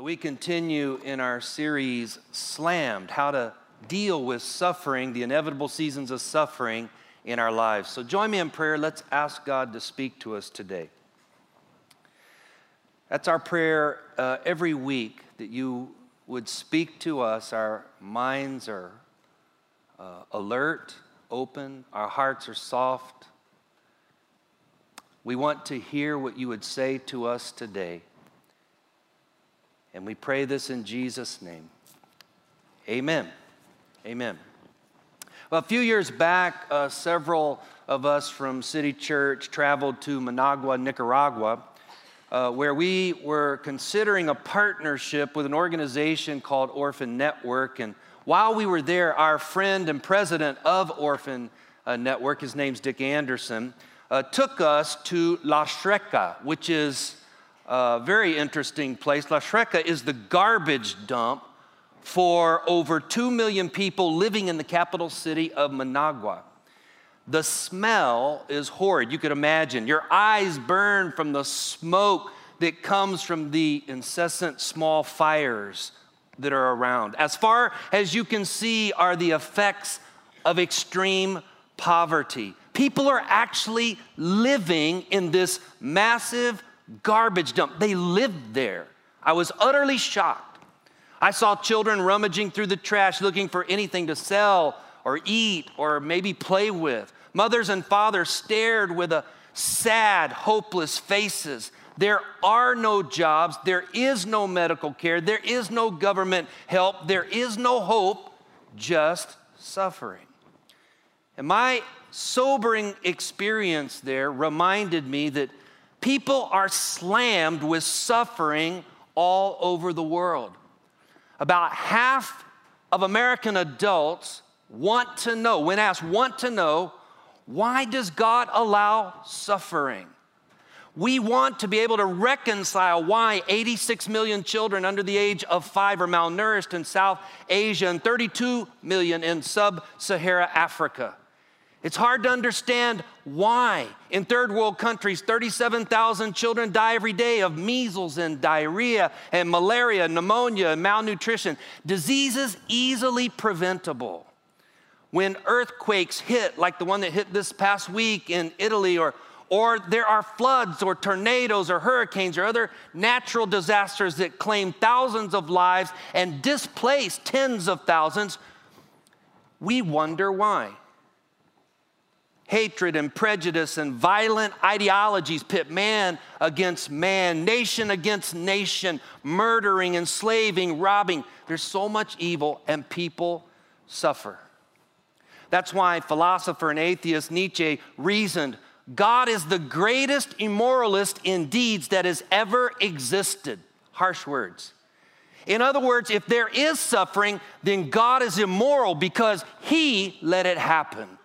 So, we continue in our series, Slammed, how to deal with suffering, the inevitable seasons of suffering in our lives. So, join me in prayer. Let's ask God to speak to us today. That's our prayer uh, every week that you would speak to us. Our minds are uh, alert, open, our hearts are soft. We want to hear what you would say to us today. And we pray this in Jesus' name. Amen. Amen. Well, a few years back, uh, several of us from City Church traveled to Managua, Nicaragua, uh, where we were considering a partnership with an organization called Orphan Network. And while we were there, our friend and president of Orphan uh, Network, his name's Dick Anderson, uh, took us to La Chureca, which is very interesting place. La Chureca is the garbage dump for over 2 million people living in the capital city of Managua. The smell is horrid. You could imagine. Your eyes burn from the smoke that comes from the incessant small fires that are around. As far as you can see, are the effects of extreme poverty. People are actually living in this massive garbage dump. They lived there. I was utterly shocked. I saw children rummaging through the trash looking for anything to sell or eat or maybe play with. Mothers and fathers stared with a sad, hopeless faces. There are no jobs, there is no medical care, there is no government help, there is no hope, just suffering. And my sobering experience there reminded me that People are slammed with suffering all over the world. About half of American adults want to know, when asked, want to know, why does God allow suffering? We want to be able to reconcile why 86 million children under the age of five are malnourished in South Asia and 32 million in sub Sahara Africa. It's hard to understand why. In third world countries, 37,000 children die every day of measles and diarrhea and malaria, pneumonia, and malnutrition. Diseases easily preventable. When earthquakes hit, like the one that hit this past week in Italy, or, or there are floods or tornadoes or hurricanes or other natural disasters that claim thousands of lives and displace tens of thousands, we wonder why hatred and prejudice and violent ideologies pit man against man, nation against nation, murdering, enslaving, robbing. There's so much evil, and people suffer. That's why philosopher and atheist Nietzsche reasoned God is the greatest immoralist in deeds that has ever existed. Harsh words. In other words, if there is suffering, then God is immoral because he let it happen.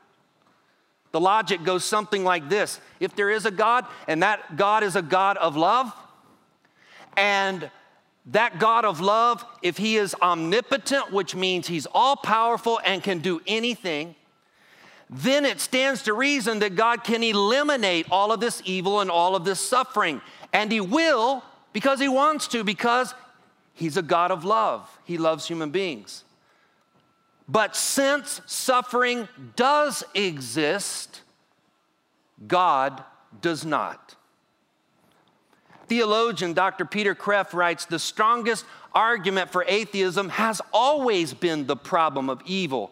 The logic goes something like this If there is a God, and that God is a God of love, and that God of love, if He is omnipotent, which means He's all powerful and can do anything, then it stands to reason that God can eliminate all of this evil and all of this suffering. And He will because He wants to, because He's a God of love. He loves human beings. But since suffering does exist, God does not. Theologian Dr. Peter Kreeft writes The strongest argument for atheism has always been the problem of evil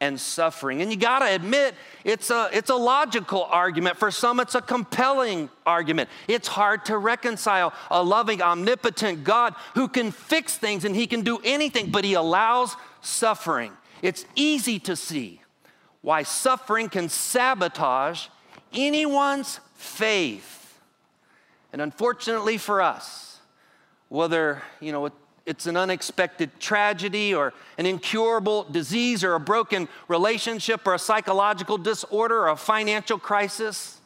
and suffering. And you got to admit, it's a, it's a logical argument. For some, it's a compelling argument. It's hard to reconcile a loving, omnipotent God who can fix things and he can do anything, but he allows suffering. It's easy to see why suffering can sabotage anyone's faith. And unfortunately for us, whether, you know, it's an unexpected tragedy or an incurable disease or a broken relationship or a psychological disorder or a financial crisis,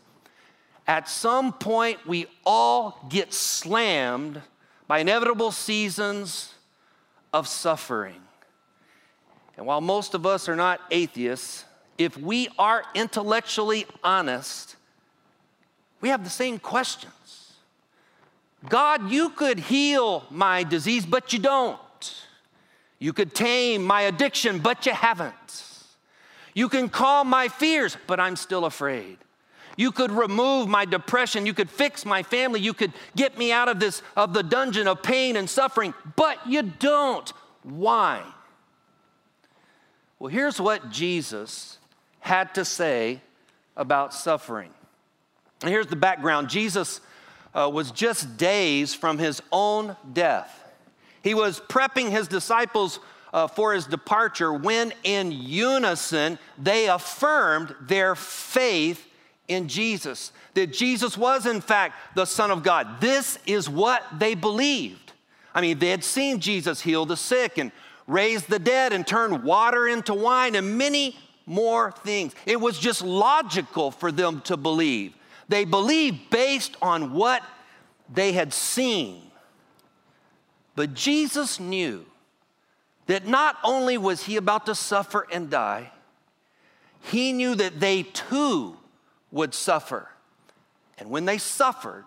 at some point we all get slammed by inevitable seasons of suffering. And while most of us are not atheists, if we are intellectually honest, we have the same questions. God, you could heal my disease, but you don't. You could tame my addiction, but you haven't. You can calm my fears, but I'm still afraid. You could remove my depression. You could fix my family. You could get me out of this of the dungeon of pain and suffering, but you don't. Why? Well, here's what Jesus had to say about suffering. And here's the background. Jesus uh, was just days from his own death. He was prepping his disciples uh, for his departure when, in unison, they affirmed their faith in Jesus. That Jesus was, in fact, the Son of God. This is what they believed. I mean, they had seen Jesus heal the sick and raise the dead and turn water into wine and many more things. It was just logical for them to believe. They believed based on what they had seen. But Jesus knew that not only was he about to suffer and die, he knew that they too would suffer. And when they suffered,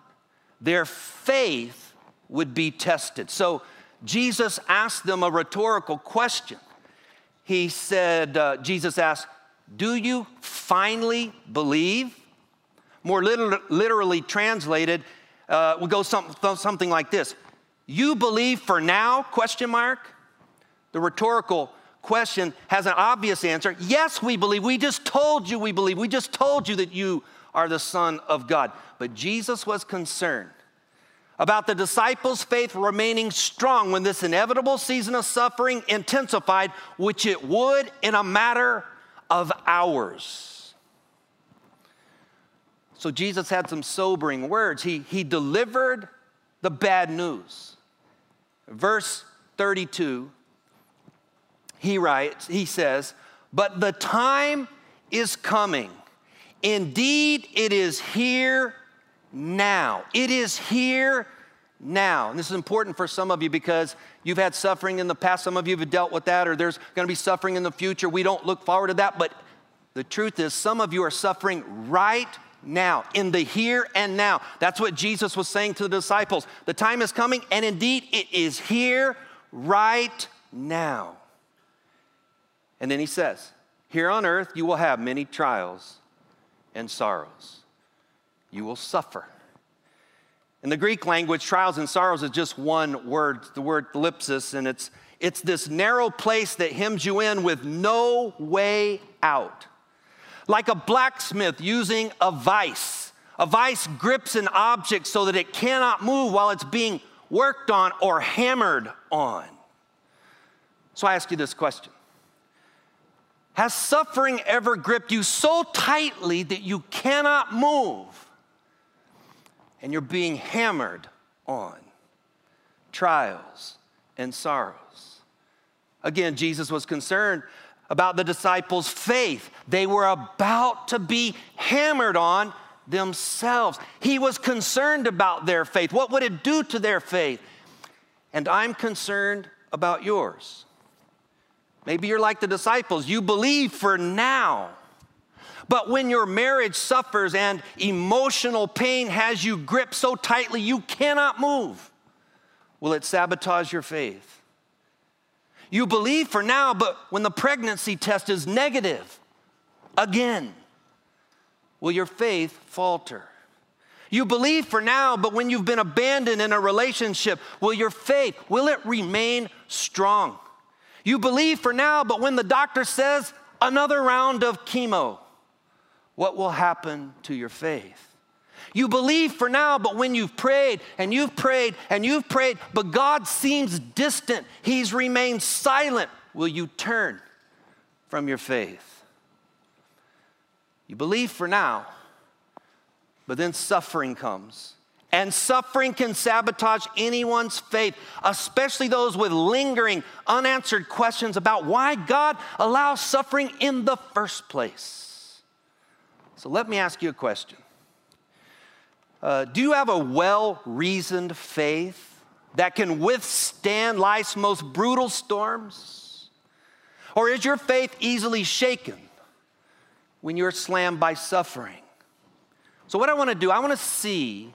their faith would be tested. So Jesus asked them a rhetorical question. He said, uh, Jesus asked, Do you finally believe? More literally, literally translated, uh, would go some, something like this You believe for now? Question mark. The rhetorical question has an obvious answer. Yes, we believe. We just told you we believe. We just told you that you are the Son of God. But Jesus was concerned about the disciples' faith remaining strong when this inevitable season of suffering intensified, which it would in a matter of hours. So Jesus had some sobering words. He, he delivered the bad news. Verse 32, he writes, he says, But the time is coming. Indeed, it is here now. It is here now. And this is important for some of you because you've had suffering in the past. Some of you have dealt with that, or there's going to be suffering in the future. We don't look forward to that. But the truth is, some of you are suffering right now, in the here and now. That's what Jesus was saying to the disciples. The time is coming, and indeed, it is here right now. And then he says, Here on earth, you will have many trials and sorrows you will suffer. In the Greek language, trials and sorrows is just one word, the word thlipsis, and it's, it's this narrow place that hems you in with no way out. Like a blacksmith using a vise. A vise grips an object so that it cannot move while it's being worked on or hammered on. So I ask you this question Has suffering ever gripped you so tightly that you cannot move? And you're being hammered on trials and sorrows. Again, Jesus was concerned about the disciples' faith. They were about to be hammered on themselves. He was concerned about their faith. What would it do to their faith? And I'm concerned about yours. Maybe you're like the disciples. You believe for now but when your marriage suffers and emotional pain has you gripped so tightly you cannot move, will it sabotage your faith? You believe for now, but when the pregnancy test is negative, again, will your faith falter? You believe for now, but when you've been abandoned in a relationship, will your faith, will it remain strong? You believe for now, but when the doctor says another round of chemo, what will happen to your faith? You believe for now, but when you've prayed and you've prayed and you've prayed, but God seems distant, He's remained silent, will you turn from your faith? You believe for now, but then suffering comes. And suffering can sabotage anyone's faith, especially those with lingering, unanswered questions about why God allows suffering in the first place. So let me ask you a question uh, Do you have a well reasoned faith that can withstand life's most brutal storms? Or is your faith easily shaken when you're slammed by suffering? So, what I want to do, I want to see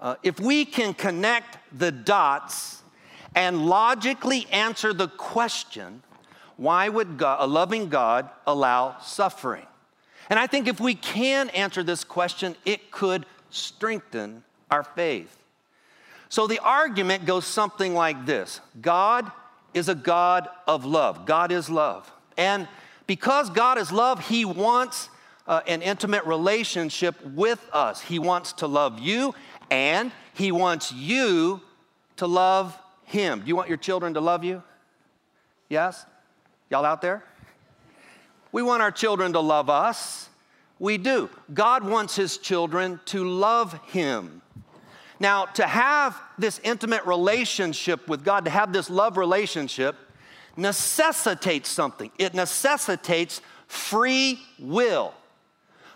uh, if we can connect the dots and logically answer the question, why would God, a loving God allow suffering? And I think if we can answer this question, it could strengthen our faith. So the argument goes something like this God is a God of love. God is love. And because God is love, He wants uh, an intimate relationship with us. He wants to love you and He wants you to love Him. Do you want your children to love you? Yes? Y'all out there? We want our children to love us. We do. God wants His children to love Him. Now, to have this intimate relationship with God, to have this love relationship, necessitates something. It necessitates free will,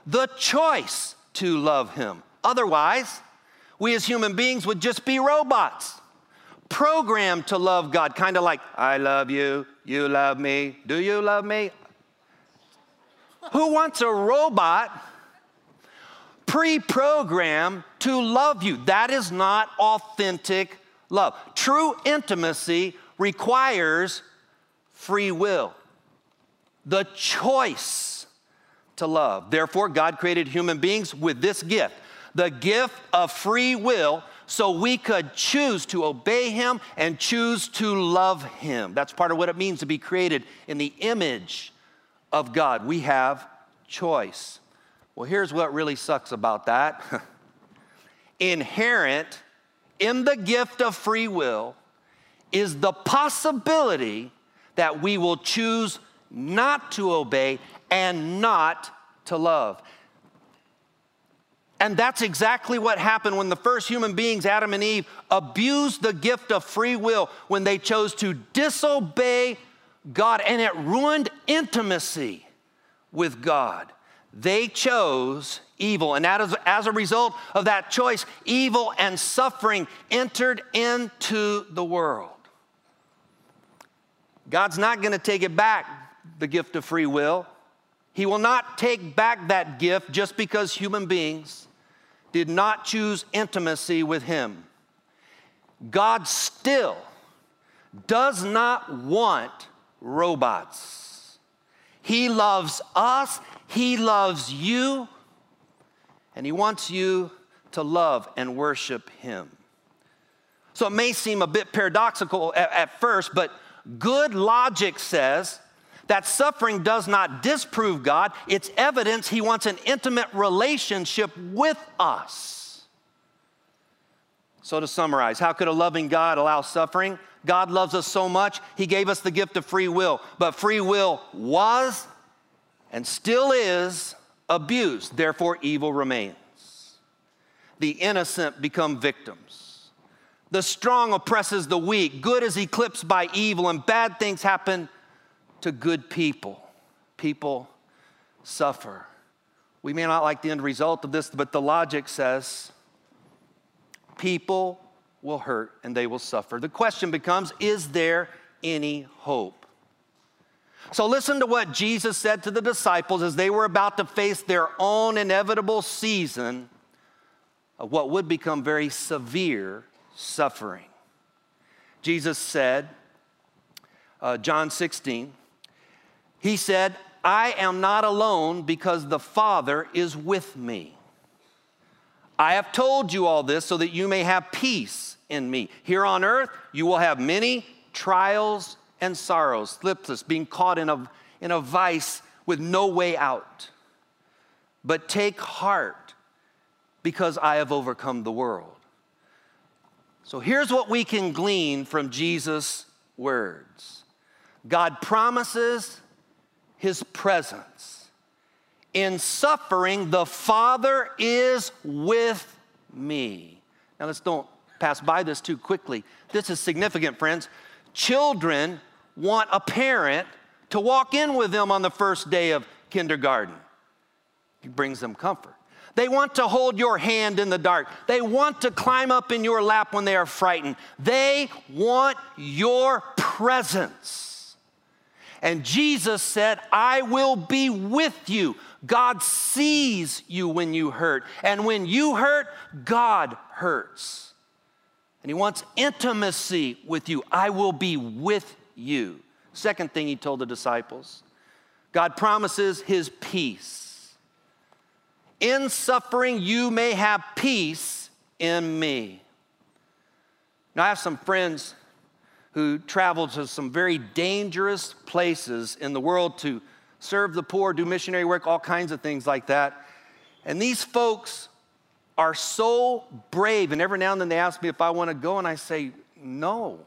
the choice to love Him. Otherwise, we as human beings would just be robots, programmed to love God, kind of like, I love you, you love me, do you love me? Who wants a robot pre programmed to love you? That is not authentic love. True intimacy requires free will, the choice to love. Therefore, God created human beings with this gift the gift of free will so we could choose to obey him and choose to love him. That's part of what it means to be created in the image of God. We have choice. Well, here's what really sucks about that inherent in the gift of free will is the possibility that we will choose not to obey and not to love. And that's exactly what happened when the first human beings, Adam and Eve, abused the gift of free will when they chose to disobey God, and it ruined intimacy with God. They chose evil, and as, as a result of that choice, evil and suffering entered into the world. God's not going to take it back, the gift of free will. He will not take back that gift just because human beings did not choose intimacy with Him. God still does not want robots. He loves us, He loves you, and He wants you to love and worship Him. So it may seem a bit paradoxical at, at first, but Good logic says that suffering does not disprove God, it's evidence He wants an intimate relationship with us. So, to summarize, how could a loving God allow suffering? God loves us so much, He gave us the gift of free will. But free will was and still is abused, therefore, evil remains. The innocent become victims. The strong oppresses the weak. Good is eclipsed by evil, and bad things happen to good people. People suffer. We may not like the end result of this, but the logic says people will hurt and they will suffer. The question becomes is there any hope? So, listen to what Jesus said to the disciples as they were about to face their own inevitable season of what would become very severe suffering. Jesus said, uh, John 16, He said, I am not alone because the Father is with me. I have told you all this so that you may have peace in me. Here on earth, you will have many trials and sorrows, thlipsis, being caught in a, in a vice with no way out. But take heart because I have overcome the world. So here's what we can glean from Jesus' words God promises his presence. In suffering, the Father is with me. Now, let's don't pass by this too quickly. This is significant, friends. Children want a parent to walk in with them on the first day of kindergarten. It brings them comfort. They want to hold your hand in the dark. They want to climb up in your lap when they are frightened. They want your presence. And Jesus said, I will be with you. God sees you when you hurt. And when you hurt, God hurts. And He wants intimacy with you. I will be with you. Second thing He told the disciples God promises His peace. In suffering, you may have peace in me. Now, I have some friends who travel to some very dangerous places in the world to serve the poor, do missionary work, all kinds of things like that. And these folks are so brave. And every now and then they ask me if I want to go, and I say, no.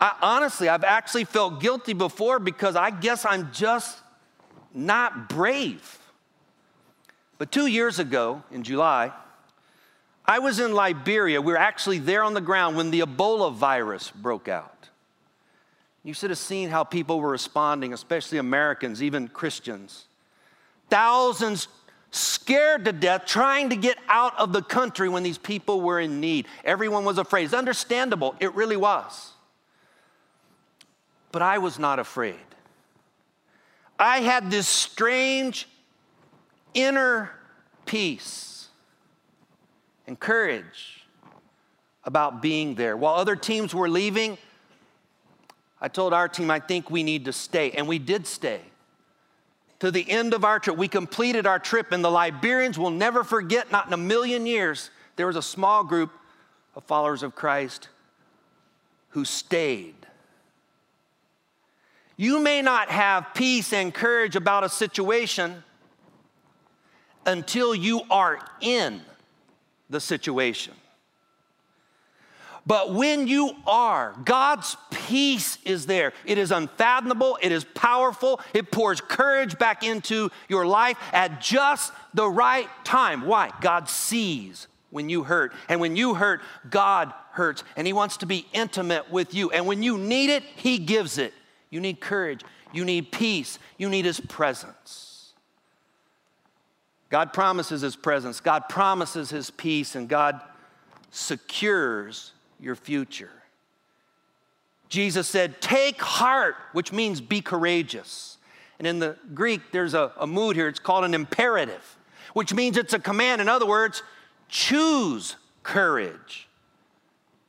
I, honestly, I've actually felt guilty before because I guess I'm just not brave. But two years ago, in July, I was in Liberia. We were actually there on the ground when the Ebola virus broke out. You should have seen how people were responding, especially Americans, even Christians. Thousands scared to death, trying to get out of the country when these people were in need. Everyone was afraid. It's understandable, it really was. But I was not afraid. I had this strange inner peace and courage about being there. While other teams were leaving, I told our team, I think we need to stay. And we did stay. To the end of our trip, we completed our trip, and the Liberians will never forget, not in a million years, there was a small group of followers of Christ who stayed. You may not have peace and courage about a situation until you are in the situation. But when you are, God's peace is there. It is unfathomable, it is powerful, it pours courage back into your life at just the right time. Why? God sees when you hurt. And when you hurt, God hurts. And He wants to be intimate with you. And when you need it, He gives it. You need courage, you need peace, you need His presence. God promises His presence, God promises His peace, and God secures your future. Jesus said, Take heart, which means be courageous. And in the Greek, there's a, a mood here, it's called an imperative, which means it's a command. In other words, choose courage.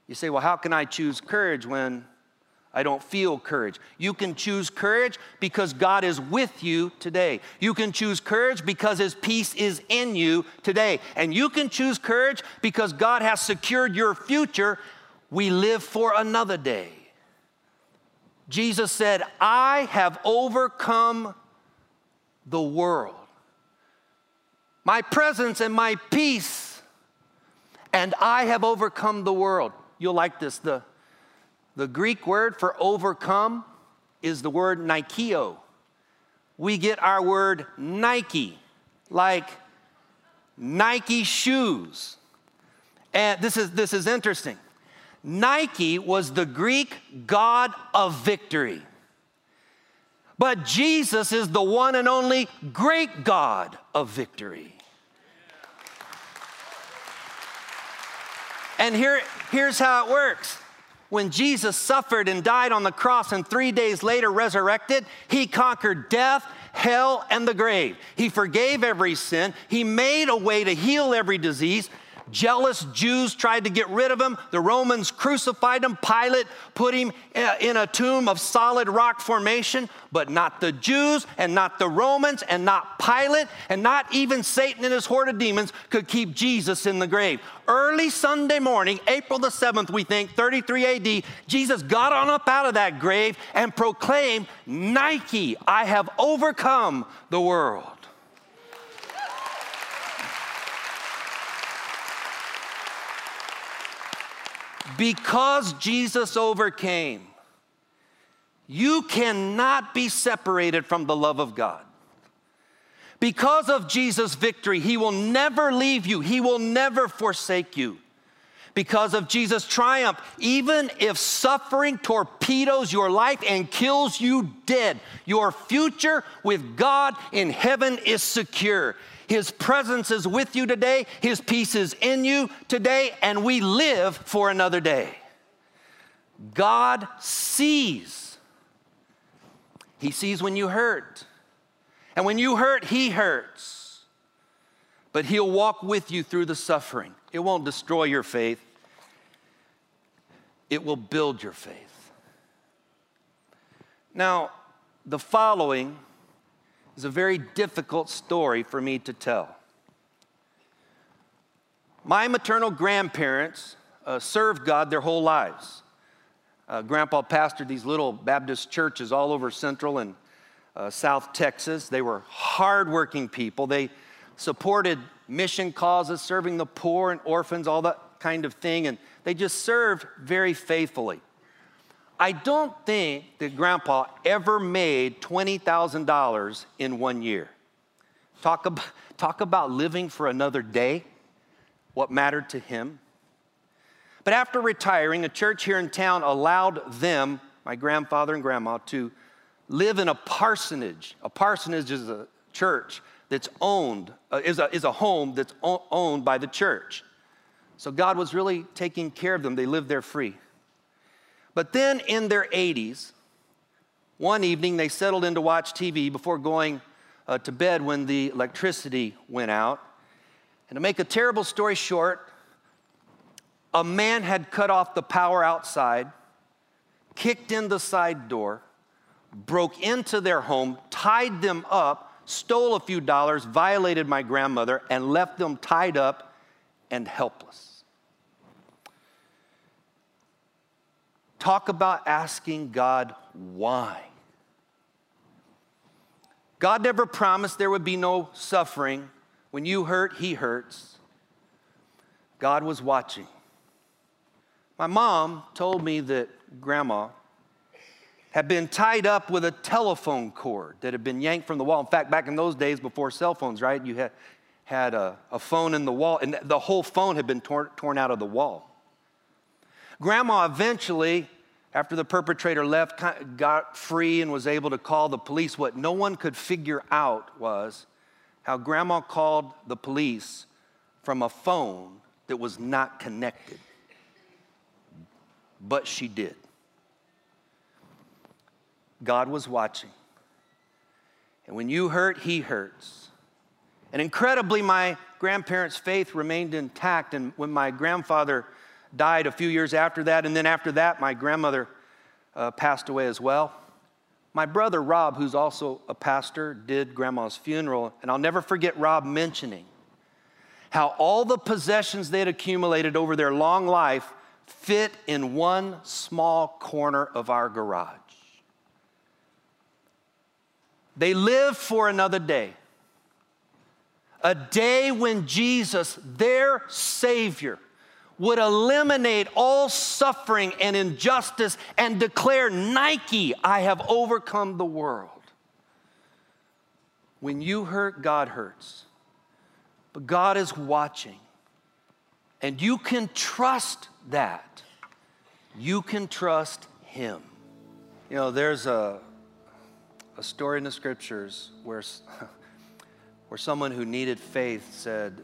You say, Well, how can I choose courage when I don't feel courage. You can choose courage because God is with you today. You can choose courage because His peace is in you today. And you can choose courage because God has secured your future. We live for another day. Jesus said, I have overcome the world. My presence and my peace, and I have overcome the world. You'll like this. The the Greek word for overcome is the word nikeo. We get our word Nike, like Nike shoes. And this is, this is interesting. Nike was the Greek god of victory. But Jesus is the one and only great God of victory. And here, here's how it works when Jesus suffered and died on the cross and three days later resurrected, he conquered death, hell, and the grave. He forgave every sin. He made a way to heal every disease. Jealous Jews tried to get rid of him. The Romans crucified him. Pilate put him uh, in a tomb of solid rock formation, but not the Jews and not the Romans and not Pilate and not even Satan and his horde of demons could keep Jesus in the grave. Early Sunday morning, April the 7th, we think, 33 AD, Jesus got on up out of that grave and proclaimed, Nike, I have overcome the world. Because Jesus overcame, you cannot be separated from the love of God. Because of Jesus' victory, He will never leave you, He will never forsake you. Because of Jesus' triumph, even if suffering torpedoes your life and kills you dead, your future with God in heaven is secure. His presence is with you today, His peace is in you today, and we live for another day. God sees. He sees when you hurt. And when you hurt, He hurts. but He'll walk with you through the suffering. It won't destroy your faith, it will build your faith. Now, the following is a very difficult story for me to tell. My maternal grandparents uh, served God their whole lives. Uh, Grandpa pastored these little Baptist churches all over Central and uh, South Texas. They were hardworking people. They supported mission causes, serving the poor and orphans, all that kind of thing, and they just served very faithfully. I don't think that Grandpa ever made $20,000 in one year. Talk about, talk about living for another day, what mattered to him. But after retiring, a church here in town allowed them, my grandfather and grandma, to live in a parsonage. A parsonage is a church that's owned, uh, is, a, is a home that's owned by the church. So God was really taking care of them. They lived there free. But then in their 80s, one evening they settled in to watch TV before going uh, to bed when the electricity went out. And to make a terrible story short, a man had cut off the power outside, kicked in the side door, broke into their home, tied them up, stole a few dollars, violated my grandmother, and left them tied up and helpless. Talk about asking God why. God never promised there would be no suffering. When you hurt, He hurts. God was watching. My mom told me that grandma had been tied up with a telephone cord that had been yanked from the wall. In fact, back in those days before cell phones, right, you had, had a, a phone in the wall, and the whole phone had been torn, torn out of the wall. Grandma eventually, after the perpetrator left, got free and was able to call the police. What no one could figure out was how grandma called the police from a phone that was not connected. But she did. God was watching. And when you hurt, He hurts. And incredibly, my grandparents' faith remained intact. And when my grandfather died a few years after that. And then after that, my grandmother uh, passed away as well. My brother Rob, who's also a pastor, did grandma's funeral. And I'll never forget Rob mentioning how all the possessions they had accumulated over their long life fit in one small corner of our garage. They lived for another day. A day when Jesus, their Savior, would eliminate all suffering and injustice and declare, Nike, I have overcome the world. When you hurt, God hurts. But God is watching. And you can trust that. You can trust Him. You know, there's a, a story in the scriptures where, where someone who needed faith said,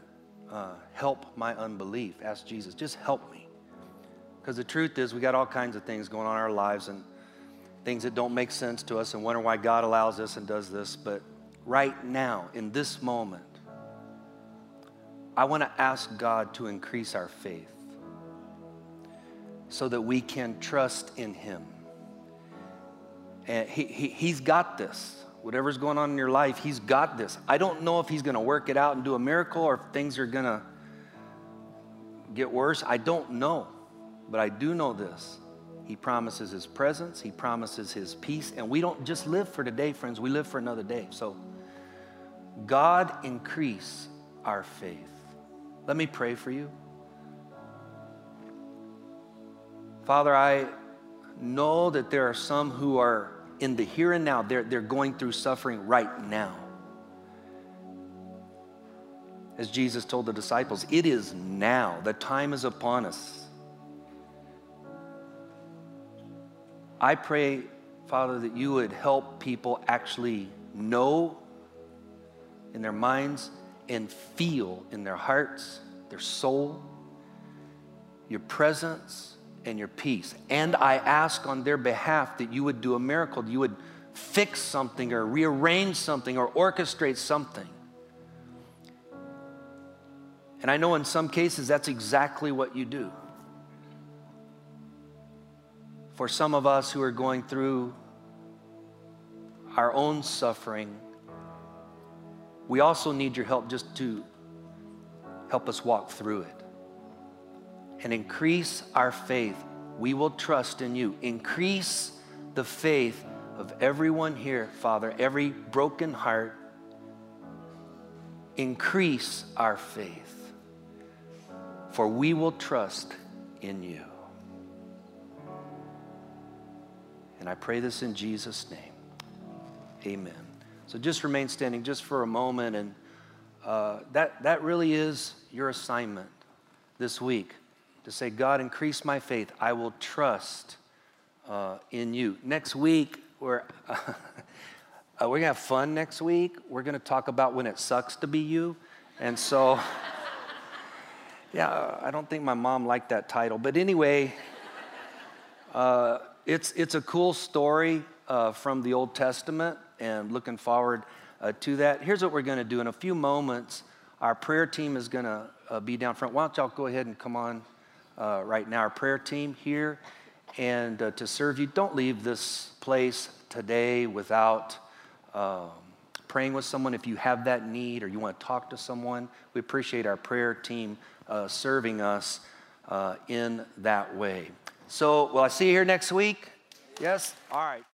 uh, help my unbelief. Ask Jesus, just help me. Because the truth is, we got all kinds of things going on in our lives and things that don't make sense to us and wonder why God allows this and does this. But right now, in this moment, I want to ask God to increase our faith so that we can trust in Him. And he, he, He's got this whatever's going on in your life, He's got this. I don't know if He's going to work it out and do a miracle or if things are going to get worse. I don't know. But I do know this He promises His presence, He promises His peace. And we don't just live for today, friends, we live for another day. So, God increase our faith. Let me pray for you. Father, I know that there are some who are in the here and now. They're, they're going through suffering right now. As Jesus told the disciples, it is now. The time is upon us. I pray, Father, that you would help people actually know in their minds and feel in their hearts, their soul, your presence and your peace. And I ask on their behalf that you would do a miracle, that you would fix something or rearrange something or orchestrate something And I know in some cases that's exactly what you do. For some of us who are going through our own suffering, we also need your help just to help us walk through it and increase our faith. We will trust in you. Increase the faith of everyone here, Father, every broken heart. Increase our faith, for we will trust in you. And I pray this in Jesus' name. Amen. So just remain standing just for a moment, and uh, that, that really is your assignment this week to say, God, increase my faith. I will trust uh, in you. Next week, we're, uh, we're going to have fun next week. We're going to talk about when it sucks to be you. And so, yeah, I don't think my mom liked that title. But anyway, uh, it's, it's a cool story uh, from the Old Testament and looking forward uh, to that. Here's what we're going to do in a few moments. Our prayer team is going to uh, be down front. Why don't y'all go ahead and come on uh, right now? Our prayer team here and uh, to serve you. Don't leave this place today without um, praying with someone if you have that need or you want to talk to someone. We appreciate our prayer team uh, serving us in that way. So, will I see you here next week? Yes? All right.